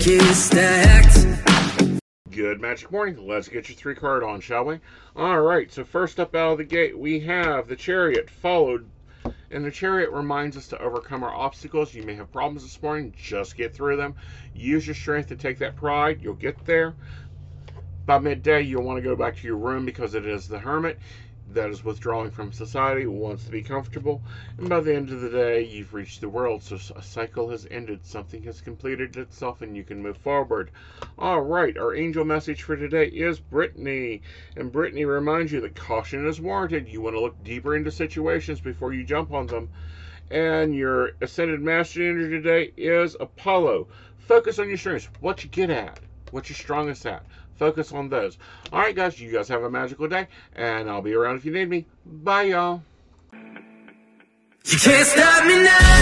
Stacked. Good magic morning. Let's get your three card on, shall we? All right. So first up out of the gate, we have the chariot, followed, and the chariot reminds us to overcome our obstacles. You may have problems this morning. Just get through them. Use your strength to take that pride. You'll get there. By midday, you'll want to go back to your room because it is the hermit that is withdrawing from society, wants to be comfortable, and by the end of the day, you've reached the world. So a cycle has ended, something has completed itself, and you can move forward. All right, our angel message for today is Brittany, and Brittany reminds you that caution is warranted. You want to look deeper into situations before you jump on them. And your ascended master energy today is Apollo. Focus on your strengths, what you get at, what you're strongest at. Focus on those. All right, guys, you guys have a magical day, and I'll be around if you need me. Bye, y'all. You can't stop me now.